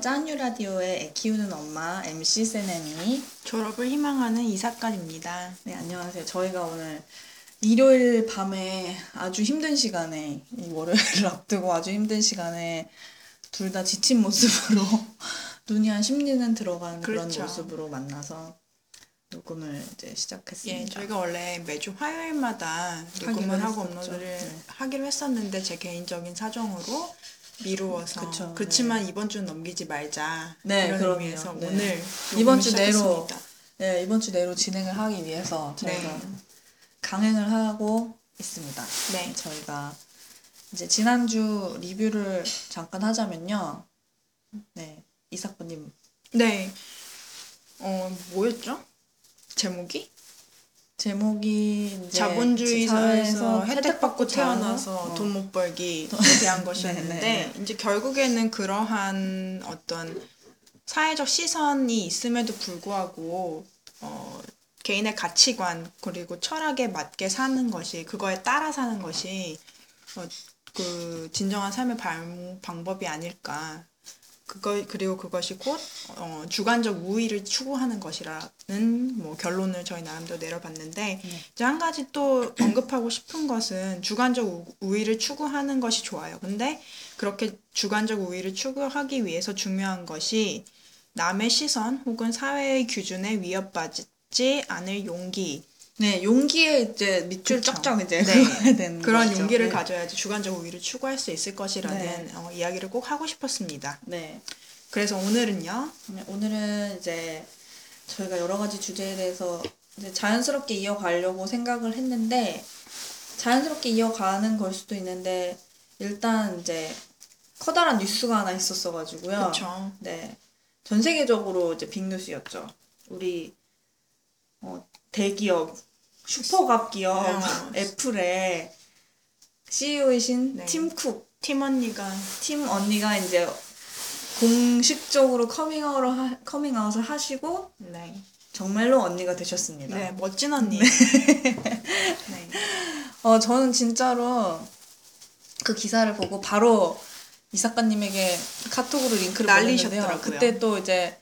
안녕하세요. 짠유 라디오의 애 키우는 엄마 MC 세네미. 졸업을 희망하는 이사건입니다. 네, 안녕하세요. 저희가 오늘 일요일 밤에 아주 힘든 시간에 이 월요일을 앞두고 아주 힘든 시간에 둘 다 지친 모습으로 눈이 한 10리는 들어간 그런 그렇죠. 모습으로 만나서 녹음을 이제 시작했습니다. 예, 저희가 원래 매주 화요일마다 녹음을 하고. 업로드를 네. 하기로 했었는데 제 개인적인 사정으로 미루어서 그쵸, 그렇지만 이번 주는 넘기지 말자 네, 이런 그럼요. 의미에서 네. 오늘 이번 주 내로. 네, 이번 주 내로 진행을 하기 위해서 저희가 네. 강행을 하고 있습니다. 네. 저희가 이제 지난주 리뷰를 잠깐 하자면요. 네, 이사건님 네. 어, 뭐였죠? 제목이? 제목이 이제 자본주의 사회에서 혜택받고 태어나서 어, 돈못 벌기에 대한 것이었는데 네, 네, 이제 결국에는 그러한 어떤 사회적 시선이 있음에도 불구하고 어, 개인의 가치관 그리고 철학에 맞게 사는 것이 그거에 따라 사는 것이 어, 그 진정한 삶의 방, 방법이 아닐까. 그거 그리고 그것이 곧 어, 주관적 우위를 추구하는 것이라는 뭐 결론을 저희 나름대로 내려봤는데 이제 한 가지 또 언급하고 싶은 것은 주관적 우- 우위를 추구하는 것이 좋아요. 근데 그렇게 주관적 우위를 추구하기 위해서 중요한 것이 남의 시선 혹은 사회의 규준에 위협받지 않을 용기 네, 용기에 이제 밑줄 그쵸. 쫙쫙 이제 네. 그어야 되는 그런 거죠. 용기를 네. 가져야지 주관적 우위를 추구할 수 있을 것이라는 네. 어, 이야기를 꼭 하고 싶었습니다. 네. 그래서 오늘은요. 네, 오늘은 이제 저희가 여러 가지 주제에 대해서 이제 자연스럽게 이어가려고 생각을 했는데 자연스럽게 이어가는 걸 수도 있는데 일단 이제 커다란 뉴스가 하나 있었어가지고요. 그렇죠. 네, 전 세계적으로 이제 빅뉴스였죠. 우리 어, 대기업 슈퍼갑 기업 어. 애플의 CEO이신 네. 팀 쿡, 팀 언니가 팀 언니가 이제 공식적으로 커밍아웃을, 하, 커밍아웃을 하시고 네, 정말로 언니가 되셨습니다. 네 멋진 언니. 네. 어, 저는 진짜로 그 기사를 보고 바로 이 작가님에게 카톡으로 링크를 보냈는데요. 난리셨더라고요. 그때 또 이제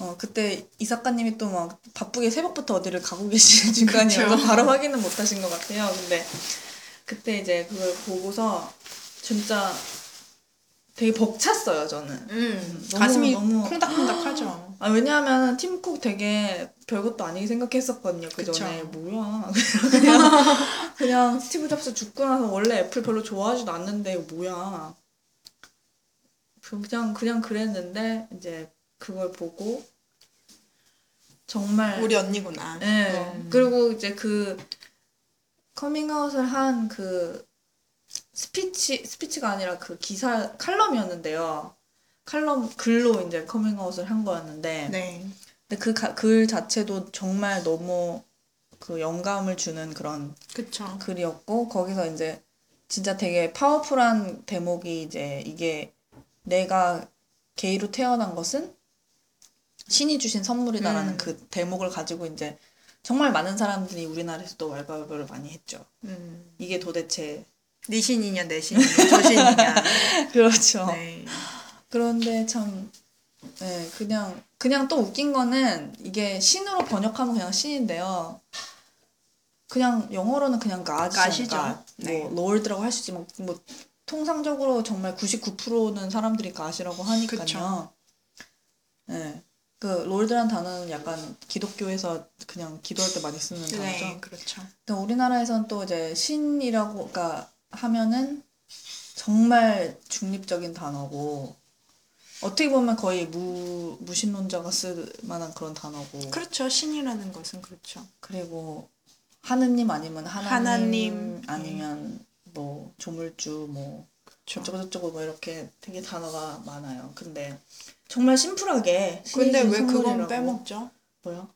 어 그때 이 작가님이 또 막 바쁘게 새벽부터 어디를 가고 계시는 중간이어서. 바로 확인은 못하신 것 같아요. 근데 그때 이제 그걸 보고서 진짜 되게 벅찼어요. 저는. 음, 너무, 가슴이 너무- 콩닥콩닥하죠. 아 왜냐하면 팀쿡 되게 별것도 아니게 생각했었거든요 그 전에. 뭐야 그냥 그냥 스티브 잡스 죽고 나서 원래 애플 별로 좋아하지도 않는데 뭐야 그냥 그냥 그랬는데 이제 그걸 보고 정말 우리 언니구나. 네. 음. 그리고 이제 그 커밍아웃을 한 그 스피치 스피치가 아니라 그 기사 칼럼이었는데요. 칼럼 글로 이제 커밍아웃을 한 거였는데 네. 근데 그 글 자체도 정말 너무 그 영감을 주는 그런 그쵸. 글이었고 거기서 이제 진짜 되게 powerful한 대목이 이제 이게 내가 게이로 태어난 것은 신이 주신 선물이다라는 음. 그 대목을 가지고 이제 정말 많은 사람들이 우리나라에서도 왈가왈부를 많이 했죠. 음. 이게 도대체 네 신이냐 내 신이냐 저 신이냐. 그렇죠. 네. 그런데 참, 네, 그냥, 그냥 또 웃긴 거는 이게 신으로 번역하면 그냥 신인데요. 그냥 영어로는 그냥 가시죠. 네. 뭐, 롤드라고 할 수 있지만, 뭐, 통상적으로 정말 99%는 사람들이 가시라고 하니까요. 그쵸. 네. 그, 롤드란 단어는 약간 기독교에서 그냥 기도할 때 많이 쓰는 단어죠. 네. 그렇죠. 근데 우리나라에서는 또 이제 신이라고 가 하면은 정말 중립적인 단어고 어떻게 보면 거의 무 무신론자가 쓸 만한 그런 단어고 그렇죠. 신이라는 것은 그렇죠. 그리고 하느님 아니면 하나님, 하나님. 아니면 뭐 조물주 뭐 그렇죠. 어쩌고 저쩌고 뭐 이렇게 되게 단어가 많아요. 근데 정말 심플하게 근데 왜준 그건. 빼먹죠? 뭐요?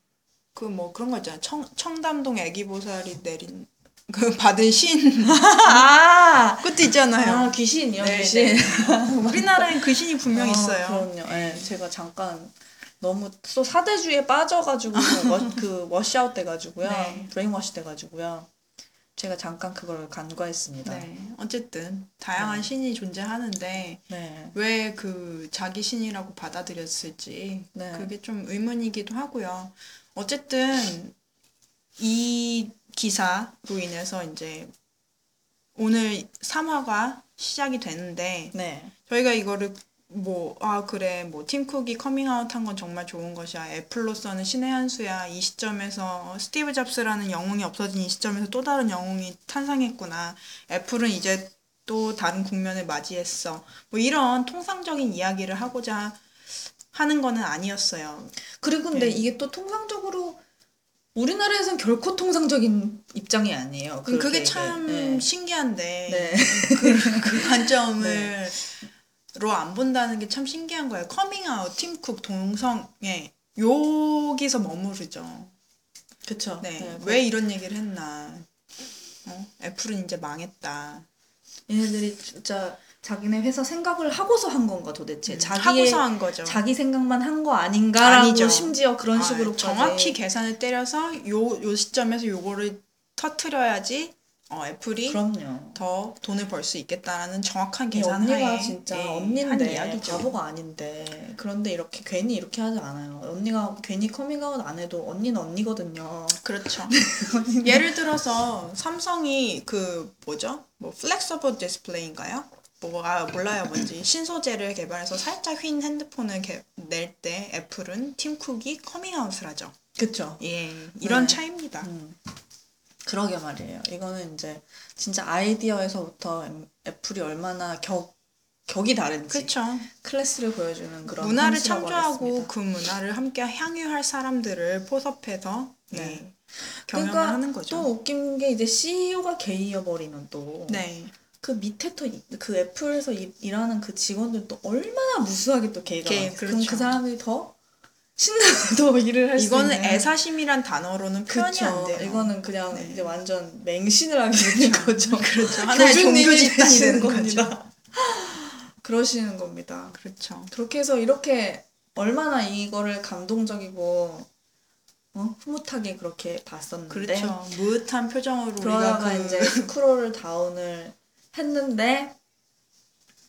그뭐 그런 거 있잖아. 청, 청담동 애기 보살이 내린 그 받은 신 아, 그것도 있잖아요. 아 귀신이요 네, 귀신. 네. 우리나라엔 그 신이 분명 어, 있어요. 그럼요. 예, 제가 잠깐 너무 또 사대주의에 빠져가지고 워, 그 wash out 돼가지고요. 네. brainwash 돼가지고요. 제가 잠깐 그걸 간과했습니다. 네. 어쨌든 다양한 네. 신이 존재하는데 네. 왜 그 자기 신이라고 받아들였을지 네. 그게 좀 의문이기도 하고요. 어쨌든 이 기사로 인해서 이제 오늘 3화가 시작이 되는데 네. 저희가 이거를 뭐, 아, 그래, 뭐, 팀쿡이 커밍아웃 한 건 정말 좋은 것이야. 애플로서는 신의 한 수야. 이 시점에서 스티브 잡스라는 영웅이 없어진 이 시점에서 또 다른 영웅이 탄생했구나. 애플은 이제 또 다른 국면을 맞이했어. 뭐 이런 통상적인 이야기를 하고자 하는 거는 아니었어요. 그리고 근데 네. 이게 또 통상적으로 우리나라에선 결코 통상적인 입장이 아니에요. 그게 참. 네. 신기한데 네. 그, 그 관점을 네. 로 안 본다는 게 참 신기한 거예요. 커밍아웃, 팀쿡, 동성애 여기서 머무르죠. 그쵸. 네. 네. 왜 이런 얘기를 했나? 어? 애플은 이제 망했다. 얘네들이 진짜 자기네 회사 생각을 하고서 한 건가 도대체? 자기의 음, 하고서 한 거죠. 자기 생각만 한 거 아닌가라고 아니죠. 심지어 그런 아, 식으로 정확히 계산을 때려서 요, 요 시점에서 요거를 터트려야지 어, 애플이 그럼요. 더 돈을 벌 수 있겠다라는 정확한 이 언니가 계산하에 진짜 예, 한 언니인데 이야기죠. 바보가 아닌데 그런데 이렇게 괜히 이렇게 하지 않아요. 언니가 괜히 커밍아웃 안 해도 언니는 언니거든요. 그렇죠. 예를 들어서 삼성이 그 뭐죠? 뭐 flexible 디스플레이인가요? 뭐아 몰라요 뭔지 신소재를 개발해서 살짝 휜 핸드폰을 낼 때 애플은 팀쿡이 커밍아웃을 하죠. 그쵸. 예, 이런 네. 차이입니다. 음. 그러게 말이에요. 이거는 이제 진짜 아이디어에서부터 애- 애플이 얼마나 격 격이 다른지 그렇죠. 클래스를 보여주는 그런 문화를 창조하고. 그 문화를 함께 향유할 사람들을 포섭해서 네. 네. 경영을 그러니까 하는 거죠. 또 웃긴 게 이제 CEO가 게이여 버리는 또 네. 그 밑에 또 그 애플에서 일, 일하는 그 직원들도 얼마나 무수하게 또 게이가 게- 많아요. 그럼 그렇죠. 그 사람들이 더 신나게 더 일을 할 수 있는 이거는 애사심이란 단어로는 표현이 그쵸. 안 돼요. 이거는 그냥 네. 이제 완전 맹신을 하게 되는 거죠. 그렇죠. 하나의 종교 집단이 되는 거죠. 겁니다. 그러시는 겁니다. 그렇죠. 그렇게 해서 이렇게 얼마나 이거를 감동적이고 어? 흐뭇하게 그렇게 봤었는데 그렇죠. 무릇한 표정으로 우리가 그러다가 그 이제 스크롤을 다운을 했는데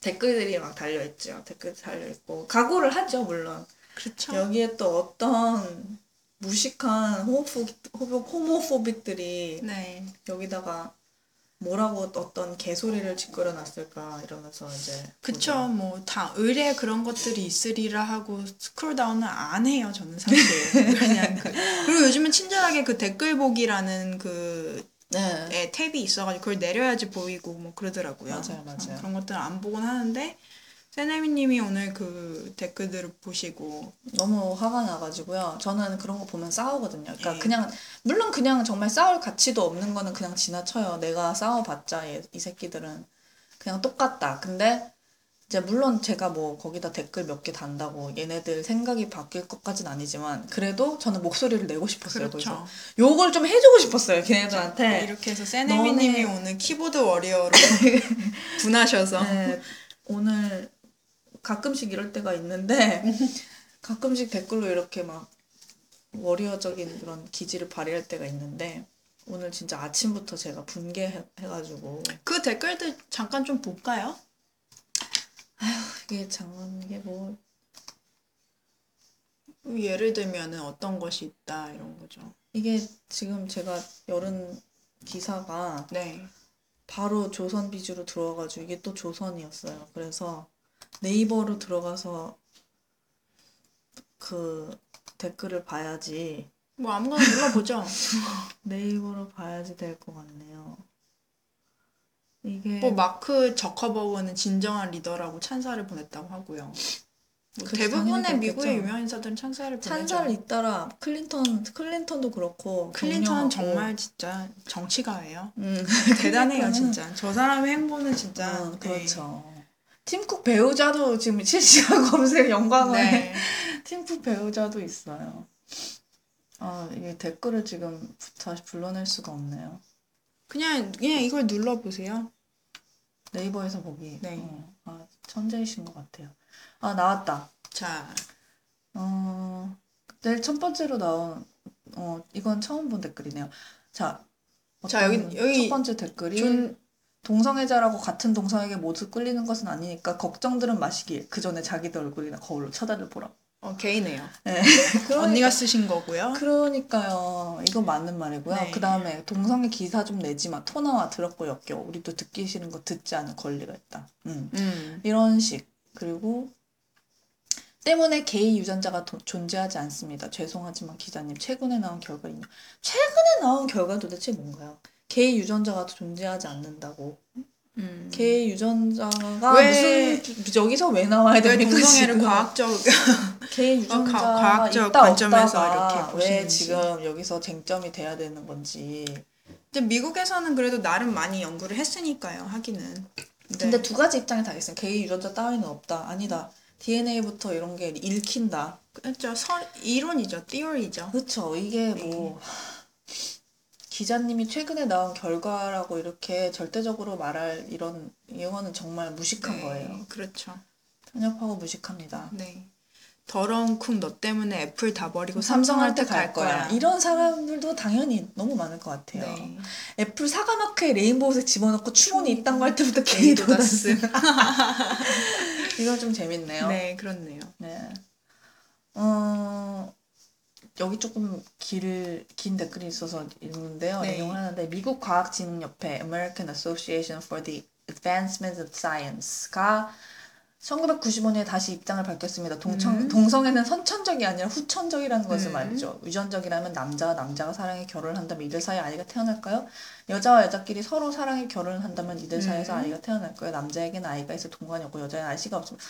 댓글들이 막 달려있죠. 댓글 달려있고 각오를 하죠 물론. 그렇죠. 여기에 또 어떤 무식한 호모포, 호모, 호모포빅들이 네. 여기다가 뭐라고 어떤 개소리를 짓거려 놨을까 이러면서 이제 그쵸. 뭐 다 의뢰 그런 것들이 있으리라 하고 스크롤 다운은 안 해요. 저는 사실. 그냥 그, 그리고 요즘은 친절하게 그 댓글 보기라는 그 네. 에, 탭이 있어가지고 그걸 내려야지 보이고 뭐 그러더라고요. 맞아요, 맞아요. 어, 그런 것들 안 보곤 하는데 세네미님이 오늘 그 댓글들을 보시고 너무 화가 나가지고요. 저는 그런 거 보면 싸우거든요. 그러니까 예. 그냥 물론 그냥 정말 싸울 가치도 없는 거는 그냥 지나쳐요. 내가 싸워봤자 얘- 이 새끼들은 그냥 똑같다. 근데 이제 물론 제가 뭐 거기다 댓글 몇 개 단다고 얘네들 생각이 바뀔 것까진 아니지만 그래도 저는 목소리를 내고 싶었어요. 그래서 그렇죠. 욕을 좀 해주고 싶었어요. 걔네들한테. 이렇게 해서 세네미님이 너네- 오늘 키보드 워리어로 분하셔서 네, 오늘 가끔씩 이럴 때가 있는데 가끔씩 댓글로 이렇게 막 워리어적인 그런 기질을 발휘할 때가 있는데 오늘 진짜 아침부터 제가 분개해가지고 그 댓글들 잠깐 좀 볼까요? 이게 장난 이게 뭐 예를 들면은 어떤 것이 있다 이런 거죠. 이게 지금 제가 열은 기사가 네. 바로 조선 비주로 들어와가지고 이게 또 조선이었어요. 그래서 네이버로 들어가서 그 댓글을 봐야지 뭐 아무거나 눌러보죠. 네이버로 봐야지 될 것 같네요. 이게 뭐 마크 저커버그는 진정한 리더라고 찬사를 보냈다고 하고요. 뭐 그렇죠, 대부분의 미국의. 유명 인사들은 찬사를 보내죠. 찬사를 잇따라 클린턴 클린턴도 그렇고 클린턴은. 정말 진짜 정치가예요. 음, 대단해요 진짜. 저 사람의 행보는 진짜. 어, 네. 그렇죠. 팀쿡 배우자도 지금 실시간 검색 영광을 네. 팀쿡 배우자도 있어요. 아, 이게 댓글을 지금 다시 불러낼 수가 없네요. 그냥 그냥 이걸 눌러 보세요. 네이버에서 보기. 네. 어, 아, 천재이신 것 같아요. 아, 나왔다. 자, 어, 제일 첫 번째로 나온, 어, 이건 처음 본 댓글이네요. 자, 자, 여기- 여기 첫 번째 댓글이 존- 동성애자라고 같은 동성에게 모두 끌리는 것은 아니니까 걱정들은 마시길 그 전에 자기들 얼굴이나 거울로 쳐다를 보라. 어, 게이네요. 네. 언니가 쓰신 거고요. 그러니까요. 이거 맞는 말이고요. 네. 그 다음에 동성애 기사 좀 내지 마. 토나와 더럽고 역겨워. 우리도 듣기 싫은 거 듣지 않을 권리가 있다. 음. 음. 이런 식. 그리고 때문에 게이 유전자가 도- 존재하지 않습니다. 죄송하지만 기자님 최근에 나온 결과는요. 최근에 나온 결과 도대체 뭔가요? 게이 유전자가 존재하지 않는다고. 음. 게이 유전자가 왜- 무슨 여기서 왜 나와야 왜 됩니까? 동성애를? 과학적 게이 어, 유전자가 가- 과학적 있다 관점에서 이렇게 왜 보시는지. 지금 여기서 쟁점이 돼야 되는 건지. 근데 미국에서는 그래도 나름 많이 연구를 했으니까요. 하기는. 네. 근데 두 가지 입장이 다 있어요. 게이 유전자 따위는 없다. 아니다. DNA부터 이런 게 읽힌다. 그렇죠. 서, 이론이죠. theory죠. 그렇죠. 이게 뭐 기자님이 최근에 나온 결과라고 이렇게 절대적으로 말할 이런 이거는 정말 무식한 거예요. 그렇죠. 편협하고 무식합니다. 네. 더러운 쿡 너 때문에 애플 다 버리고 삼성한테 갈 거야. 이런 사람들도 당연히 너무 많을 것 같아요. 네. 애플 사과 마크에 rainbow색 집어넣고 추론이 있단 거할 때부터 게이 게이 도다스. 도다스. 이건 좀 재밌네요. 네, 그렇네요. 네. 어, 여기 조금 길, 긴 댓글이 있어서 읽는데요. 네. 인용을 하는데, 미국 과학진흥협회 American Association for the Advancement of Science가 1995년에 다시 입장을 밝혔습니다. 동청, 음. 동성애는 선천적이 아니라 후천적이라는 것을 음. 말이죠. 유전적이라면 남자와 남자가 사랑해 결혼을 한다면 이들 사이에 아이가 태어날까요? 여자와 여자끼리 서로 사랑해 결혼을 한다면 이들 사이에서 음. 아이가 태어날까요? 남자에게는 아이가 있을 동관이 없고 여자에는 아이가 없습니다.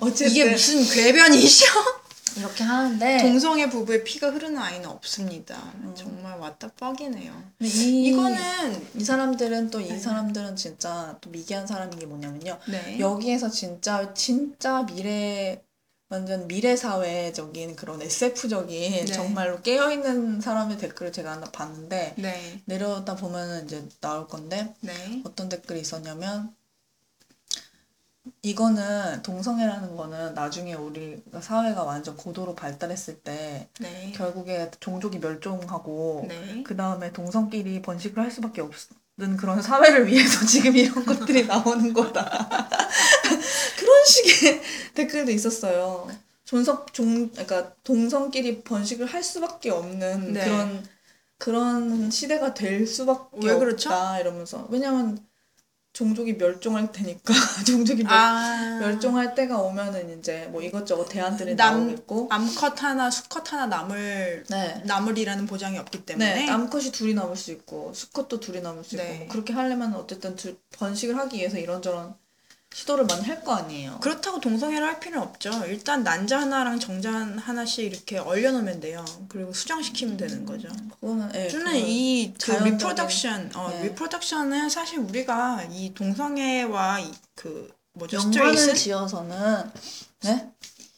어쨌든 이게 무슨 궤변이셔? 이렇게 하는데 동성애 부부의 피가 흐르는 아이는 없습니다. 정말 왔다 뻑이네요. 이, 이거는 이 사람들은 또 이 사람들은 진짜 또 미개한 사람인 게 뭐냐면요. 네. 여기에서 진짜 진짜 미래 완전 미래 사회적인 그런 SF적인 네. 정말로 깨어 있는 사람의 댓글을 제가 하나 봤는데 네. 내려다 보면은 이제 나올 건데 네. 어떤 댓글이 있었냐면 이거는 동성애라는 거는 나중에 우리가 사회가 완전 고도로 발달했을 때 네. 결국에 종족이 멸종하고 네. 그 다음에 동성끼리 번식을 할 수밖에 없는 그런 사회를 위해서 지금 이런 것들이 나오는 거다. 그런 식의 댓글도 있었어요. 존속 종 그러니까 동성끼리 번식을 할 수밖에 없는 네. 그런 그런 시대가 될 수밖에 왜 그렇죠? 없다 이러면서 왜냐면 종족이 멸종할 테니까 종족이 멸, 아. 멸종할 때가 오면은 이제 뭐 이것저것 대안들이 남- 나오겠고 암컷 하나, 수컷 하나 남을 네. 남을이라는 보장이 없기 때문에 네, 암컷이 둘이 남을 수 있고 수컷도 둘이 남을 수 있고 네. 뭐 그렇게 하려면 어쨌든 두- 번식을 하기 위해서 이런저런 시도를 많이 할 거 아니에요. 그렇다고 동성애를 할 필요는 없죠. 일단 난자 하나랑 정자 하나씩 이렇게 얼려놓으면 돼요. 그리고 수정시키면 되는 거죠. 그거는 예, 저는 그건 이 그 자연적인- reproduction, 어, 네. reproduction은 사실 우리가 이 동성애와 이, 그 뭐죠? 연관을 straight 지어서는 네?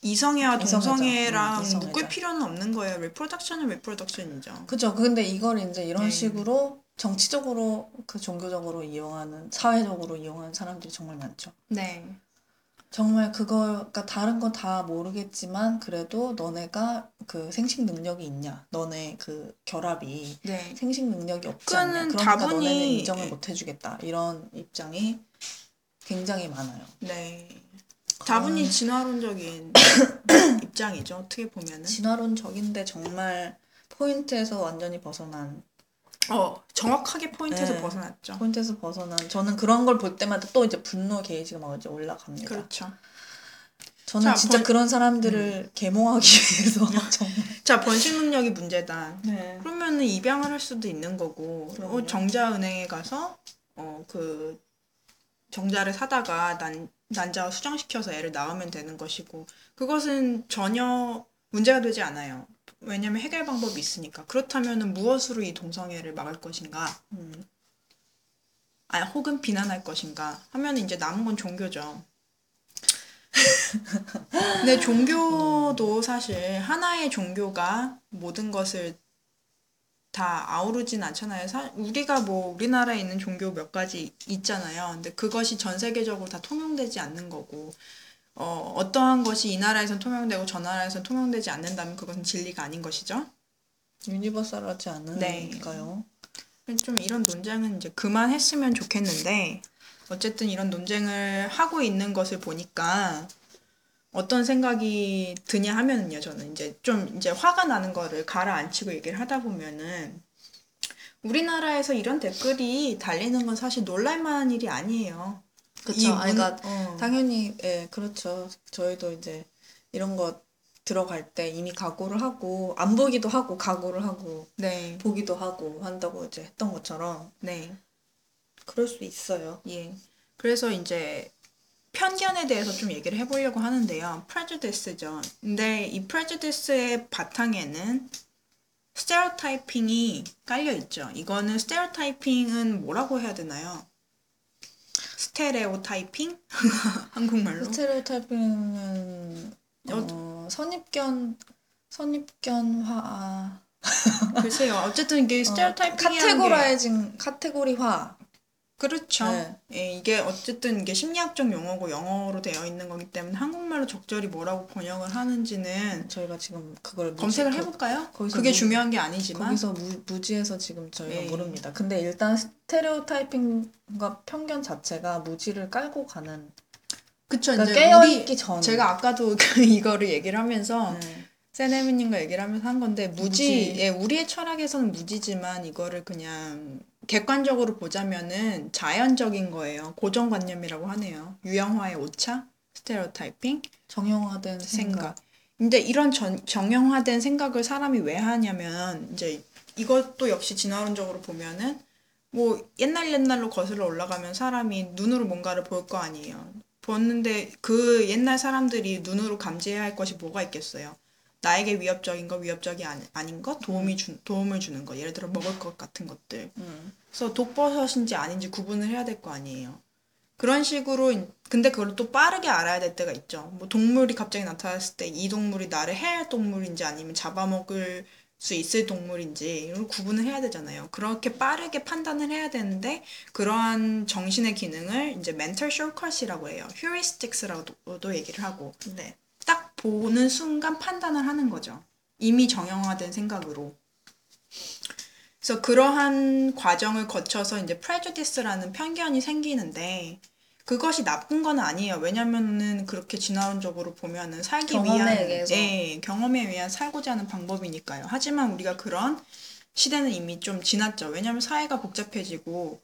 이성애와 이성애죠. 동성애랑 음, 이성애죠. 묶을 필요는 없는 거예요. reproduction은 reproduction이죠. 그죠. 근데 이걸 이제 이런 네. 식으로 정치적으로 그 종교적으로 이용하는 사회적으로 이용하는 사람들이 정말 많죠. 네. 정말 그거 그러니까 다른 건 다 모르겠지만 그래도 너네가 그 생식 능력이 있냐? 너네 그 결합이 네. 생식 능력이 없지 않냐? 그러니까 다분히- 너네는 인정을 못 해주겠다. 이런 입장이 굉장히 많아요. 네. 다분히 진화론적인 입장이죠. 어떻게 보면은. 진화론적인데 정말 포인트에서 완전히 벗어난 어, 정확하게 포인트에서 네. 벗어났죠. 포인트에서 벗어난 저는 그런 걸 볼 때마다 또 이제 분노 게이지가 막 이제 올라갑니다. 그렇죠. 저는 자, 진짜 번- 그런 사람들을 계몽하기 위해서 정말 자, 번식 능력이 문제다. 네. 그러면은 입양을 할 수도 있는 거고. 어, 정자은행에 가서 어 그 정자를 사다가 난 난자와 수정시켜서 애를 낳으면 되는 것이고 그것은 전혀 문제가 되지 않아요. 왜냐면 해결 방법이 있으니까. 그렇다면은 무엇으로 이 동성애를 막을 것인가? 음. 아 혹은 비난할 것인가? 하면 이제 남은 건 종교죠. 근데 종교도 사실 하나의 종교가 모든 것을 다 아우르진 않잖아요. 사, 우리가 뭐 우리나라에 있는 종교 몇 가지 있잖아요. 근데 그것이 전 세계적으로 다 통용되지 않는 거고, 어, 어떠한 것이 이 나라에선 통용되고 저 나라에선 통용되지 않는다면 그것은 진리가 아닌 것이죠. 유니버설하지 네. 않으니까요. 좀 이런 논쟁은 이제 그만했으면 좋겠는데 어쨌든 이런 논쟁을 하고 있는 것을 보니까 어떤 생각이 드냐 하면은요 저는 이제 좀 이제 화가 나는 거를 가라앉히고 얘기를 하다 보면은 우리나라에서 이런 댓글이 달리는 건 사실 놀랄만한 일이 아니에요. 이 그렇죠. 문- 그러니까 어. 당연히 예 그렇죠. 저희도 이제 이런 거 들어갈 때 이미 각오를 하고 안 보기도 하고 각오를 하고 네, 보기도 하고 한다고 이제 했던 것처럼 네, 그럴 수 있어요. 예. 그래서 이제 편견에 대해서 좀 얘기를 해보려고 하는데요. prejudice죠. 근데 이 prejudice의 바탕에는 stereotyping이 깔려 있죠. 이거는 stereotyping은 뭐라고 해야 되나요? stereotyping? 한국말로? stereotyping은 어, 선입견 선입견화 글쎄요. 어쨌든 이게 stereotyping이 categorizing 카테고리화 그렇죠. 네. 예, 이게 어쨌든 이게 심리학적 용어고 영어로 되어 있는 거기 때문에 한국말로 적절히 뭐라고 번역을 하는지는 저희가 지금 그걸 검색을 거- 해볼까요? 그게 무- 중요한 게 아니지만 거기서 무, 무지해서 지금 저희가 예. 모릅니다. 근데 일단 stereotyping과 편견 자체가 무지를 깔고 가는 그쵸 그러니까 이제 깨어있기 전 제가 아까도 그 이거를 얘기를 하면서 네. 세네미님과 얘기를 하면서 한 건데 무지, 무지. 예, 우리의 철학에서는 무지지만 이거를 그냥 객관적으로 보자면은 자연적인 거예요. 고정관념이라고 하네요. 유형화의 오차, 스테레오타이핑, 정형화된 생각. 생각. 근데 이런 전, 정형화된 생각을 사람이 왜 하냐면 이제 이것도 역시 진화론적으로 보면은 뭐 옛날 옛날로 거슬러 올라가면 사람이 눈으로 뭔가를 볼 거 아니에요. 봤는데 그 옛날 사람들이 눈으로 감지해야 할 것이 뭐가 있겠어요. 나에게 위협적인 거, 위협적이 아니, 아닌 것, 도움이 주, 도움을 주는 것, 예를 들어 먹을 것 같은 것들. 음. 그래서 독버섯인지 아닌지 구분을 해야 될 거 아니에요. 그런 식으로 인- 근데 그걸 또 빠르게 알아야 될 때가 있죠. 뭐 동물이 갑자기 나타났을 때 이 동물이 나를 해할 동물인지 아니면 잡아먹을 수 있을 동물인지 이걸 구분을 해야 되잖아요. 그렇게 빠르게 판단을 해야 되는데 그러한 정신의 기능을 이제 mental shortcut이라고 해요. heuristics라고도 얘기를 하고 네. 딱 보는 순간 판단을 하는 거죠. 이미 정형화된 생각으로. 그래서 그러한 과정을 거쳐서 이제 prejudice라는 편견이 생기는데 그것이 나쁜 건 아니에요. 왜냐면은 그렇게 진화론적으로 보면은 살기 위한 의해서. 예, 경험에 의한 살고자 하는 방법이니까요. 하지만 우리가 그런 시대는 이미 좀 지났죠. 왜냐면 사회가 복잡해지고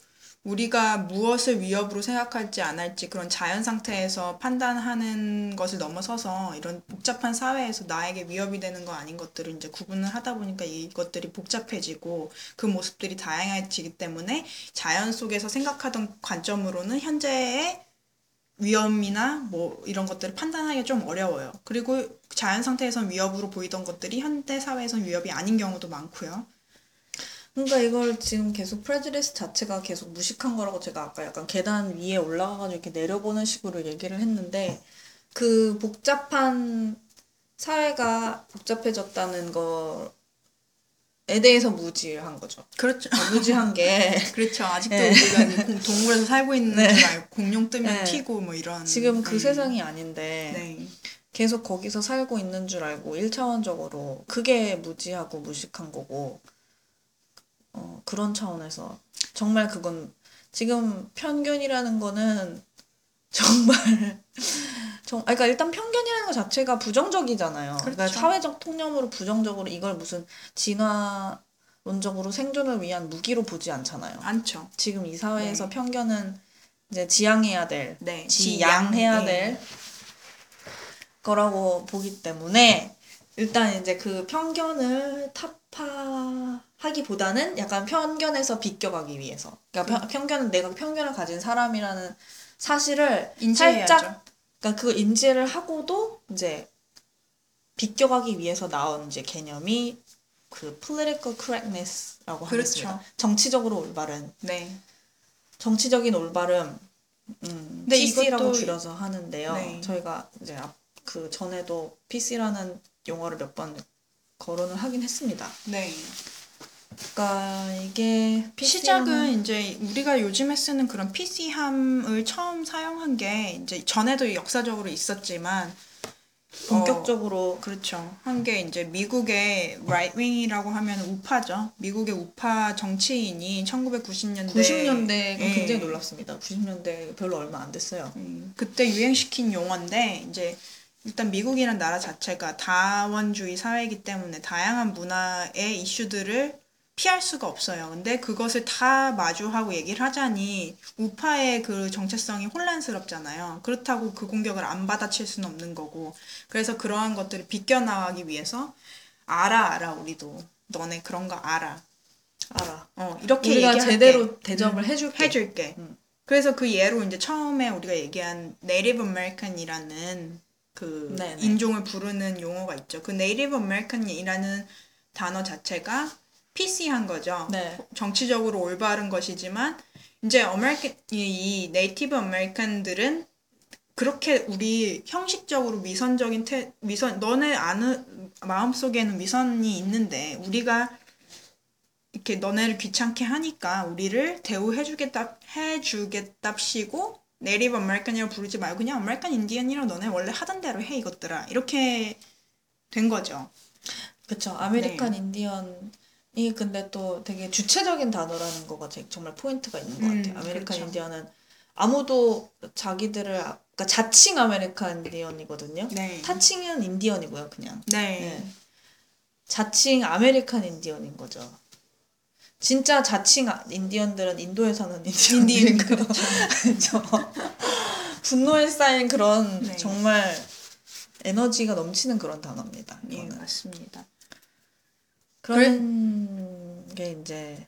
우리가 무엇을 위협으로 생각할지 안 할지 그런 자연 상태에서 판단하는 것을 넘어서서 이런 복잡한 사회에서 나에게 위협이 되는 거 아닌 것들을 이제 구분을 하다 보니까 이것들이 복잡해지고 그 모습들이 다양해지기 때문에 자연 속에서 생각하던 관점으로는 현재의 위험이나 뭐 이런 것들을 판단하기가 좀 어려워요. 그리고 자연 상태에선 위협으로 보이던 것들이 현대 사회에선 위협이 아닌 경우도 많고요. 그러니까 이걸 지금 계속 프레주리스 자체가 계속 무식한 거라고 제가 아까 약간 계단 위에 올라가가지고 이렇게 내려보는 식으로 얘기를 했는데 그 복잡한 사회가 복잡해졌다는 거에 대해서 무지한 거죠. 그렇죠. 아, 무지한 게 그렇죠. 아직도 네. 우리가 동물에서 살고 있는 네. 줄 알고 공룡 뜨면 네. 튀고 뭐 이런. 지금 그 네. 세상이 아닌데 네. 계속 거기서 살고 있는 줄 알고 일차원적으로 그게 무지하고 무식한 거고 어, 그런 차원에서 정말 그건 지금 편견이라는 거는 정말 정, 아, 그러니까 일단 편견이라는 것 자체가 부정적이잖아요. 그러니까 그렇죠. 사회적 통념으로 부정적으로 이걸 무슨 진화론적으로 생존을 위한 무기로 보지 않잖아요. 많죠. 지금 이 사회에서 네. 편견은 이제 지양해야 될 네. 지양해야 네. 될 거라고 보기 때문에 일단 이제 그 편견을 타파하기보다는 약간 편견에서 비껴가기 위해서 그러니까 편- 편견은 내가 편견을 가진 사람이라는 사실을 인지해야죠. 살짝 그러니까 그 인지를 하고도 이제 비껴가기 위해서 나온 이제 개념이 그 political correctness라고 그렇죠. 하겠습니다. 정치적으로 올바른 네. 정치적인 올바름 음, 근데 PC라고 이것도- 줄여서 하는데요. 네. 저희가 이제 앞, 그 전에도 PC라는 용어를 몇 번 거론을 하긴 했습니다. 네. 그러니까 이게 시작은 이제 우리가 요즘에 쓰는 그런 PC함을 처음 사용한 게 이제 전에도 역사적으로 있었지만 본격적으로 그렇죠. 한 게 이제 미국의 wing이라고 하면 우파죠. 미국의 우파 정치인이 1990년대 90년대가 예. 굉장히 놀랍습니다. 90년대 별로 얼마 안 됐어요. 음, 그때 유행시킨 용어인데 이제 일단 미국이란 나라 자체가 다원주의 사회이기 때문에 다양한 문화의 이슈들을 피할 수가 없어요. 근데 그것을 다 마주하고 얘기를 하자니 우파의 그 정체성이 혼란스럽잖아요. 그렇다고 그 공격을 안 받아칠 수는 없는 거고. 그래서 그러한 것들을 비껴나가기 위해서 알아 알아 우리도 너네 그런 거 알아. 알아. 어 이렇게 우리가. 제대로 대접을 음, 해줄게. 해줄게. 음. 그래서 그 예로 이제 처음에 우리가 얘기한 Native American이라는 그 네네. 인종을 부르는 용어가 있죠. 그 Native American이라는 단어 자체가 PC한 거죠. 네. 정치적으로 올바른 것이지만 이제 American 이, 이 Native American들은 그렇게 우리 형식적으로 위선적인 태 위선 너네 아는 마음속에는 위선이 있는데 우리가 이렇게 너네를 귀찮게 하니까 우리를 대우해 주겠다 해 주겠답시고 Native American이라고 부르지 말고 그냥 American Indian이라고 너네 원래 하던 대로 해 이것들아 이렇게 된 거죠. 그쵸. American 네. Indian이 근데 또 되게 주체적인 단어라는 거가 제- 정말 포인트가 있는 것 음, 같아요. American 그렇죠. Indian은 아무도 자기들을 아- 그러니까 자칭 American Indian이거든요. 네. 타칭은 인디언이고요, 그냥. 네. 네. 자칭 American Indian인 거죠. 진짜 자칭 아- 인디언들은 인도에 사는 인디언인 거죠. 그렇죠. 분노에 쌓인 그런 네. 정말 에너지가 넘치는 그런 단어입니다. 예, 이거는. 맞습니다. 그런 게 이제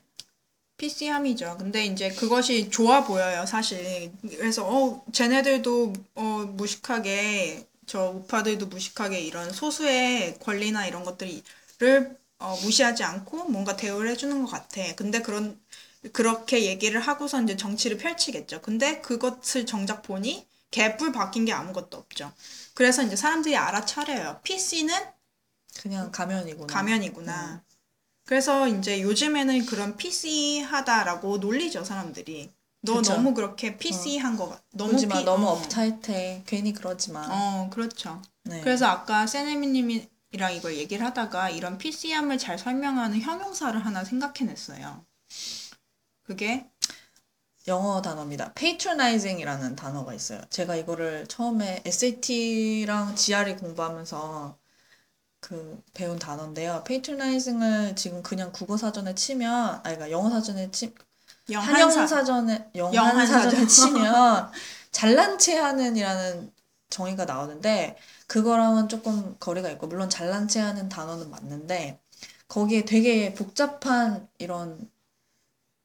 PC함이죠. 근데 이제 그것이 좋아 보여요, 사실. 그래서 어, 쟤네들도 어, 무식하게 저 우파들도 무식하게 이런 소수의 권리나 이런 것들을 어, 무시하지 않고 뭔가 대우를 해주는 것 같아. 근데 그런 그렇게 얘기를 하고서 이제 정치를 펼치겠죠. 근데 그것을 정작 보니 개뿔 바뀐 게 아무것도 없죠. 그래서 이제 사람들이 알아차려요. PC는 그냥 가면이구나. 가면이구나. 그래서 이제 요즘에는 그런 PC하다라고 놀리죠 사람들이. 너 그쵸. 너무 그렇게 PC한 거 같. 너무 그러지 마. 피- 너무 어. 업타이트해. 괜히 그러지 마. 어 그렇죠. 네. 그래서 아까 세네미님이 랑 이걸 얘기를 하다가 이런 PC함을 잘 설명하는 형용사를 하나 생각해냈어요. 그게 영어 단어입니다. patronizing이라는 단어가 있어요. 제가 이거를 처음에 SAT랑 GRE 공부하면서 그 배운 단어인데요. patronizing을 지금 그냥 국어 사전에 치면 아니 그러니까 영어 사전에 치 한영. 사전에 영한. 사전에 치면 잘난 체하는이라는 정의가 나오는데 그거랑은 조금 거리가 있고 물론 잘난 체하는 단어는 맞는데 거기에 되게 복잡한 이런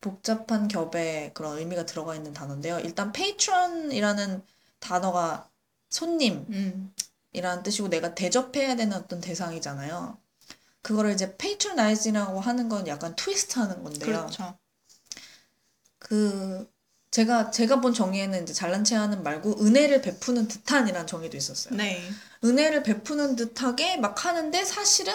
복잡한 겹의 그런 의미가 들어가 있는 단어인데요. 일단 patron이라는 단어가 손님이라는 음, 뜻이고 내가 대접해야 되는 어떤 대상이잖아요. 그거를 이제 patronizing이라고 하는 건 약간 트위스트 하는 건데요. 그렇죠. 그 제가 제가 본 정의에는 이제 잘난 체하는 말고 은혜를 베푸는 듯한이라는 정의도 있었어요. 네, 은혜를 베푸는 듯하게 막 하는데 사실은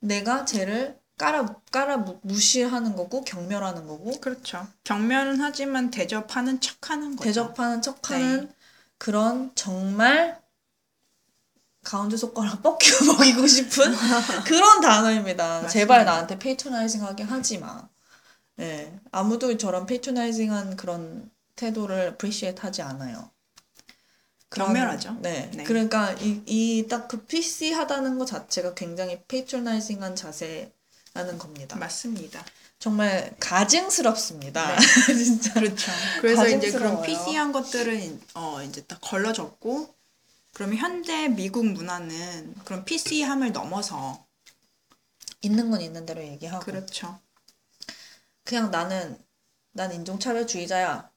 내가 쟤를 깔아 깔아 무- 무시하는 거고 경멸하는 거고 그렇죠. 경멸은 하지만 대접하는 척하는 거죠. 대접하는 척하는 네. 그런 정말 가운데 손가락 fuck you 먹이고 싶은 그런 단어입니다. 제발. 나한테 patronizing하게 하지 마. 예, 아무도 저런 patronizing한 그런 태도를 appreciate 하지 않아요. 경멸하죠. 네. 네. 그러니까 이딱그 PC 하다는 것 자체가 굉장히 patronizing한 자세라는 겁니다. 맞습니다. 정말 가증스럽습니다. 진짜. 그렇죠. 그래서 이제 그런. PC한 것들은 어 이제 딱 걸러졌고 그러면 현대 미국 문화는 그런 PC함을 넘어서 있는 건 있는 대로 얘기하고 그렇죠. 그냥 나는 난 인종차별주의자야.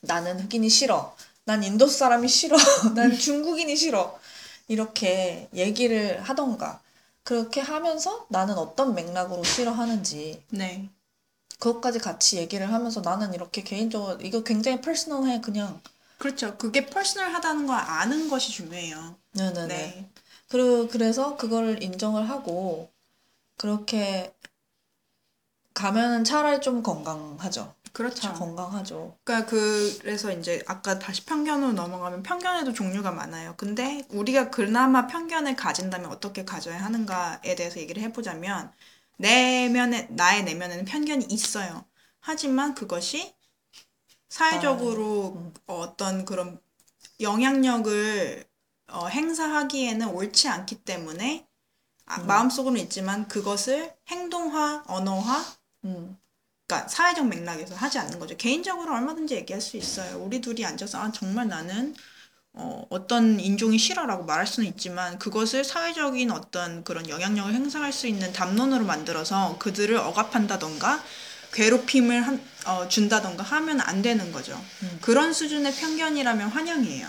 나는 흑인이 싫어. 난 인도 사람이 싫어. 난 중국인이 싫어. 이렇게 얘기를 하던가. 그렇게 하면서 나는 어떤 맥락으로 싫어하는지 네. 그것까지 같이 얘기를 하면서 나는 이렇게 개인적으로 이거 굉장히 퍼스널해 그냥 그렇죠. 그게 퍼스널하다는 걸 아는 것이 중요해요. 네네네 네. 그리고 그래서 그거를 인정을 하고 그렇게 가면은 차라리 좀 건강하죠. 그렇죠. 차 건강하죠. 그러니까 그래서 이제 아까 다시 편견으로 넘어가면 편견에도 종류가 많아요. 근데 우리가 그나마 편견을 가진다면 어떻게 가져야 하는가에 대해서 얘기를 해보자면 내면에 나의 내면에는 편견이 있어요. 하지만 그것이 사회적으로 어떤 그런 영향력을 어, 행사하기에는 옳지 않기 때문에 아, 마음속으로는 있지만 그것을 행동화, 언어화, 음. 그러니까 사회적 맥락에서 하지 않는 거죠. 개인적으로 얼마든지 얘기할 수 있어요. 우리 둘이 앉아서 아 정말 나는 어, 어떤 인종이 싫어라고 말할 수는 있지만 그것을 사회적인 어떤 그런 영향력을 행사할 수 있는 담론으로 만들어서 그들을 억압한다던가 괴롭힘을 한, 어, 준다던가 하면 안 되는 거죠. 음. 그런 수준의 편견이라면 환영이에요.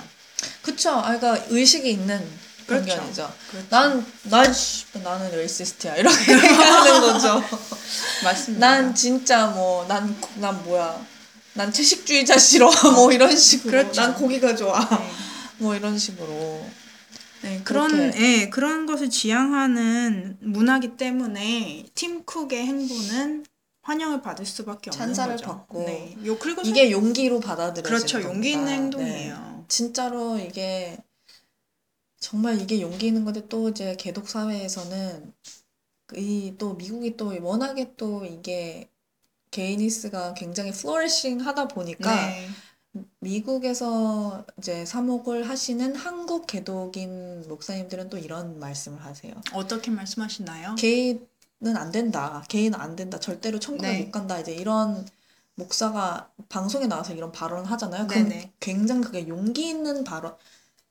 그쵸. 아, 그러니까 의식이 있는 그렇죠. 편견이죠. 그렇죠. 난, 나는 racist야. 이렇게 하는 거죠. 맞습니다. 난 진짜 뭐, 난, 난 뭐야. 난 채식주의자 싫어. 뭐 이런 식으로. 그렇죠. 난 고기가 좋아. 네. 뭐 이런 식으로. 네, 그런. 예, 그런 것을 지향하는 문화기 때문에 팀 쿡의 행보는 환영을 받을 수밖에 없는 찬사를 거죠. 받고. 네. 요 그리고 이게 용기로 받아들여지는 그렇죠. 용기 있는. 행동이에요. 네. 진짜로 이게 정말 이게 용기 있는 건데 또 이제 개독 사회에서는 이 또 미국이 또 워낙에 또 이게 gayness가 굉장히 flourishing 하다 보니까 네. 미국에서 이제 사목을 하시는 한국 개독인 목사님들은 또 이런 말씀을 하세요. 어떻게 말씀하시나요? 게이는 안 된다. 게이는 안 된다. 절대로 천국에 네. 못 간다. 이제 이런 목사가 방송에 나와서 이런 발언을 하잖아요. 그럼 네네. 굉장히 그게 용기 있는 발언,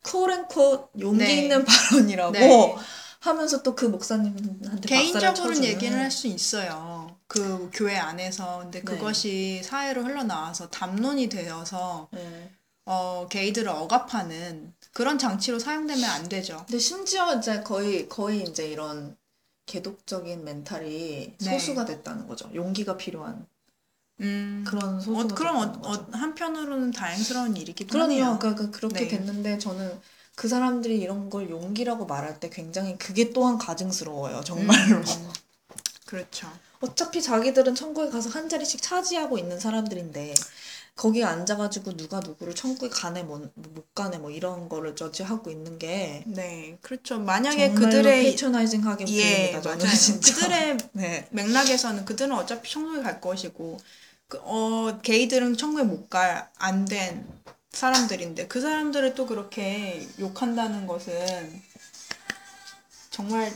콜앤콜 용기 네. 있는 발언이라고 네. 하면서 또 그 목사님한테 개인적으로는. 얘기를 할 수 있어요. 그 교회 안에서. 근데 네. 그것이 사회로 흘러나와서 담론이 되어서 네. 어, 게이들을 억압하는 그런 장치로 사용되면 안 되죠. 근데 심지어 이제 거의 거의 이제 이런 개독적인 멘탈이 네. 소수가 됐다는 거죠. 용기가 필요한 음. 그런 어, 소수가 그럼 어, 됐다는 거죠. 어, 한편으로는 다행스러운 일이기도 그럼요. 하네요. 그러니까 그렇게 네. 됐는데 저는 그 사람들이 이런 걸 용기라고 말할 때 굉장히 그게 또한 가증스러워요. 정말로. 음, 그렇죠. 어차피 자기들은 천국에 가서 한 자리씩 차지하고 있는 사람들인데 거기에 앉아가지고 누가 누구를 천국에 가네 뭐, 못 가네 뭐 이런 거를 저지하고 있는 게 네, 그렇죠. 만약에 그들의 패트나이징하게 예, 보입니다. 저는 맞아요. 진짜. 그들의 네. 맥락에서는 그들은 어차피 천국에 갈 것이고, 그, 어, 게이들은 천국에 못 갈 안 된 사람들인데 그 사람들을 또 그렇게 욕한다는 것은 정말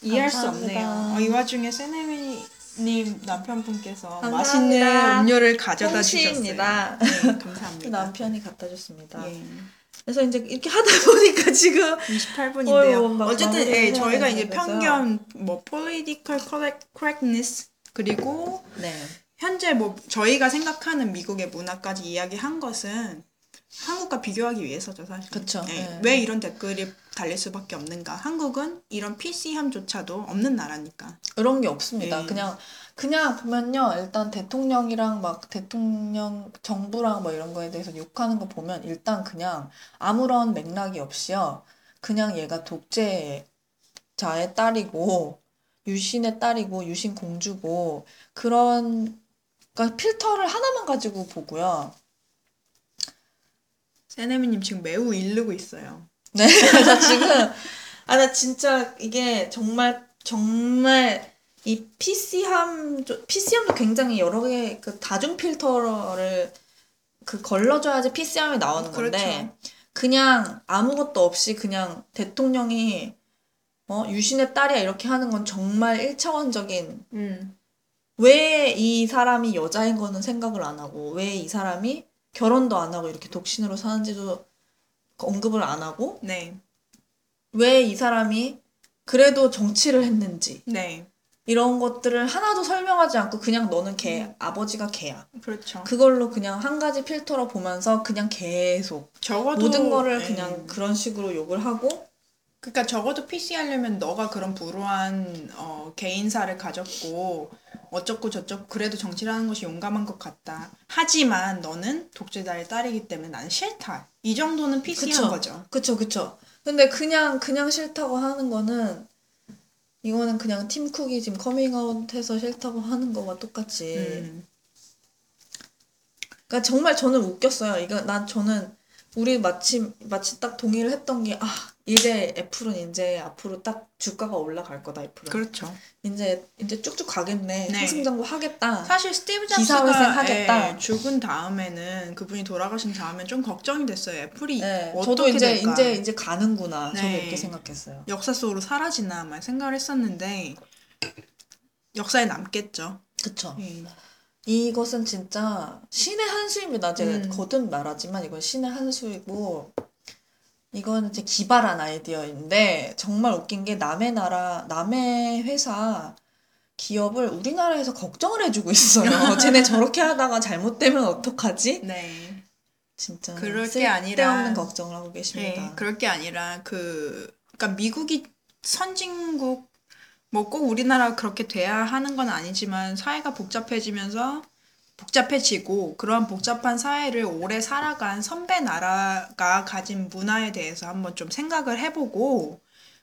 이해할 수 감사합니다. 없네요. 어, 이 와중에 세네미님 남편분께서 감사합니다. 맛있는 음료를 가져다 홍시입니다. 주셨어요. 네, 감사합니다. 남편이 갖다 줬습니다. 예. 그래서 이제 이렇게 하다 보니까 지금 28분인데요. 어휴, 막 어쨌든 마무리를 예, 저희가 이제. 편견, 뭐 political correct, correctness 그리고 네. 현재 뭐 저희가 생각하는 미국의 문화까지 이야기한 것은 한국과 비교하기 위해서죠 사실. 그쵸. 예, 네. 왜 이런 댓글이 달릴 수밖에 없는가? 한국은 이런 PC함조차도 없는 나라니까. 이런 게 없습니다. 예. 그냥 그냥 보면요. 일단 대통령이랑 막 대통령 정부랑 뭐 이런 거에 대해서 욕하는 거 보면 일단 그냥 아무런 맥락이 없이요. 그냥 얘가 독재자의 딸이고 유신의 딸이고 유신 공주고 그런 그러니까 필터를 하나만 가지고 보고요. 세네미님 지금 매우 일르고 있어요. 네, 그래서 지금 아 나 진짜 이게 정말 정말 이 PC함 PC함도 굉장히 여러 개 그 다중 필터를 그 걸러줘야지 PC함이 나오는 건데 그렇죠. 그냥 아무것도 없이 그냥 대통령이 어 유신의 딸이야 이렇게 하는 건 정말 일차원적인 음. 왜 이 사람이 여자인 거는 생각을 안 하고 왜 이 사람이 결혼도 안 하고 이렇게 독신으로 사는지도 언급을 안 하고 네. 왜 이 사람이 그래도 정치를 했는지 네. 이런 것들을 하나도 설명하지 않고 그냥 너는 걔 아버지가 걔야 그렇죠. 그걸로 그냥 한 가지 필터로 보면서 그냥 계속 적어도 모든 거를 예. 그냥 그런 식으로 욕을 하고 그러니까 적어도 PC 하려면 너가 그런 불우한 어, 개인사를 가졌고 어쩌고 저쩌고 그래도 정치를 하는 것이 용감한 것 같다. 하지만 너는 독재자의 딸이기 때문에 나는 싫다. 이 정도는 PC한 그쵸. 거죠. 그쵸 그쵸 근데 그냥 그냥 싫다고 하는 거는 이거는 그냥 팀쿡이 지금 커밍아웃해서 싫다고 하는 거와 똑같이. 음. 그러니까 정말 저는 웃겼어요. 이거 난 저는 우리 마침 마치 딱 동의를 했던 게 아 이제 애플은 이제 앞으로 딱 주가가 올라갈 거다 애플은. 그렇죠. 이제 이제 쭉쭉 가겠네. 네. 승승장구 하겠다. 사실 스티브 잡스가 하겠다. 예, 죽은 다음에는 그분이 돌아가신 다음에 좀 걱정이 됐어요. 애플이 네, 어떻게 저도 이제 될까? 이제 이제 가는구나. 저도 네. 이렇게 생각했어요. 역사 속으로 사라지나 막 생각을 했었는데 역사에 남겠죠. 예. 이것은 진짜 신의 한 수입니다. 제가 음. 거듭 말하지만 이건 신의 한 수이고 이건 이제 기발한 아이디어인데 정말 웃긴 게 남의 나라 남의 회사 기업을 우리나라에서 걱정을 해주고 있어요. 쟤네 저렇게 하다가 잘못되면 어떡하지? 네. 진짜 그럴 게 아니라- 걱정을 하고 계십니다. 네, 그럴 게 아니라 그 그러니까 미국이 선진국 뭐 꼭 우리나라 그렇게 돼야 하는 건 아니지만 사회가 복잡해지면서 복잡해지고 그러한 복잡한 사회를 오래 살아간 선배 나라가 가진 문화에 대해서 한번 좀 생각을 해보고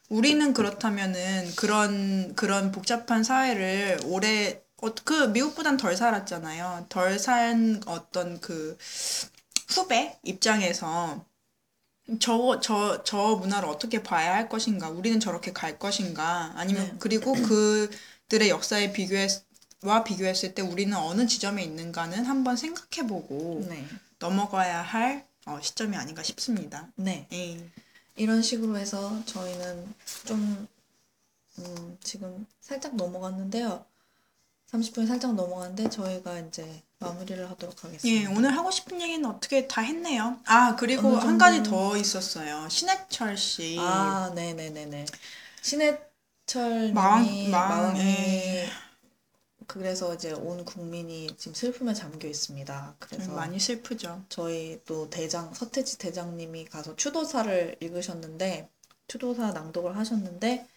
우리는 그렇다면은 그런 그런 복잡한 사회를 오래 어, 그 미국보단 덜 살았잖아요. 덜 산 어떤 그 후배 입장에서 저, 저, 저 문화를 어떻게 봐야 할 것인가, 우리는 저렇게 갈 것인가, 아니면, 네. 그리고 그들의 역사에 비교했, 와 비교했을 때 우리는 어느 지점에 있는가는 한번 생각해보고 네. 넘어가야 할 어, 시점이 아닌가 싶습니다. 네. 예. 이런 식으로 해서 저희는 좀 음, 지금 살짝 넘어갔는데요. 30분이 살짝 넘어갔는데 저희가 이제 마무리를 하도록 예, 하겠습니다. 오늘 하고 싶은 얘기는 어떻게 다 했네요. 아, 그리고 한 가지 더 있었어요. 신해철 씨. 아, 네네네네. 신해철님이 마왕- 마왕, 마왕이 예. 그래서 이제 온 국민이 지금 슬픔에 잠겨 있습니다. 그래서 많이 슬프죠. 저희 또 대장 서태지 대장님이 가서 추도사를 읽으셨는데 추도사 낭독을 하셨는데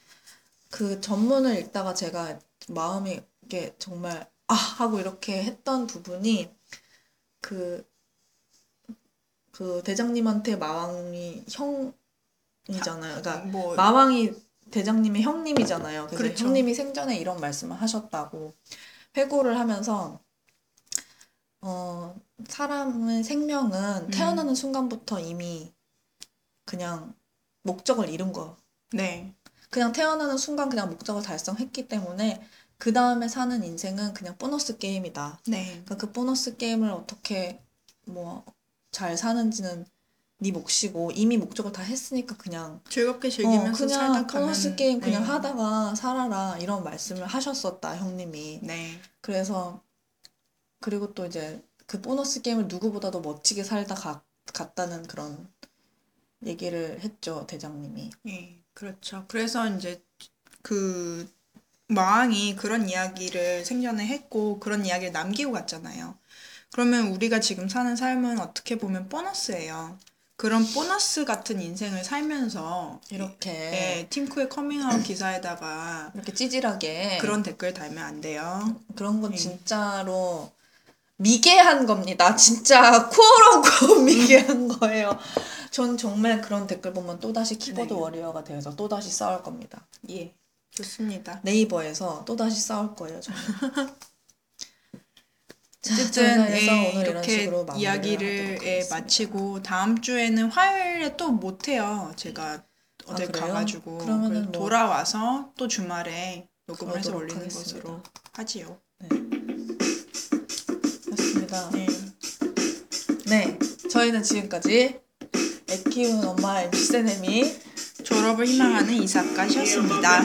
그 전문을 읽다가 제가 마음이 이게 정말 아 하고 이렇게 했던 부분이 그그 대장님한테 마왕이 형이잖아요. 그러니까 뭐, 마왕이 대장님의 형님이잖아요. 그래서 그렇죠. 형님이 생전에 이런 말씀을 하셨다고 회고를 하면서 어 사람의 생명은 음. 태어나는 순간부터 이미 그냥 목적을 이룬 거. 네. 그냥 태어나는 순간 그냥 목적을 달성했기 때문에 그 다음에 사는 인생은 그냥 보너스 게임이다. 네. 그러니까 그 보너스 게임을 어떻게 뭐 잘 사는지는 네 몫이고 이미 목적을 다 했으니까 그냥 즐겁게 어, 즐기면서 그냥 살다 가면 보너스 게임 그냥 네. 하다가 살아라 이런 말씀을 하셨었다 형님이 네. 그래서 그리고 또 이제 그 보너스 게임을 누구보다도 멋지게 살다 가, 갔다는 그런 얘기를 했죠 대장님이 예, 그렇죠. 그래서 이제 그 마왕이 그런 이야기를 생전에 했고 그런 이야기를 남기고 갔잖아요. 그러면 우리가 지금 사는 삶은 어떻게 보면 보너스예요. 그런 보너스 같은 인생을 살면서 이렇게 예, 팀 쿡의 커밍아웃 기사에다가 이렇게 찌질하게 그런 댓글 달면 안 돼요. 그런 건 예. 진짜로 미개한 겁니다. 진짜 코어로코 미개한 거예요. 전 정말 그런 댓글 보면 또다시 키보드 네. warrior가 되어서 또다시 싸울 겁니다. 예, 좋습니다. 네이버에서 또다시 싸울 거예요, 저는. 자, 어쨌든 예, 이렇게 이야기를 예. 마치고 다음 주에는 화요일에 또 못해요. 제가 어딜 아? 가가지고 그래서 뭐- 돌아와서 또 주말에 녹음을 해서 올리는 하겠습니다. 것으로 하지요. 그렇습니다. 네. 네, 저희는 지금까지 애 키우는 엄마 MC 세네미 졸업을 희망하는 이사까셨습니다.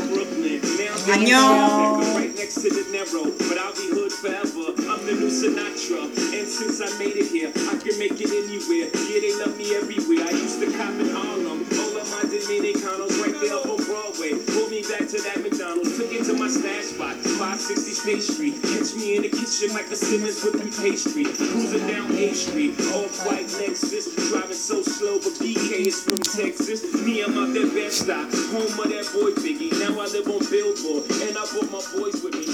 안녕. To the narrow, but I'll be hood forever. I'm the new Sinatra, and since I made it here, I can make it anywhere. Yeah, they love me everywhere. I used to cop in Harlem, all of my Dominicanos right there Broadway. Pulled me back to that McDonald's, took it to my stash spot, 560 State Street. Catch me in the kitchen, like Michael Simmons whipping pastry, cruising down A Street, off white Lexus, driving so slow, but BK is from Texas. Me, I'm out there best stop, home of that boy Biggie. Now I live on Billboard, and I brought my boys with me.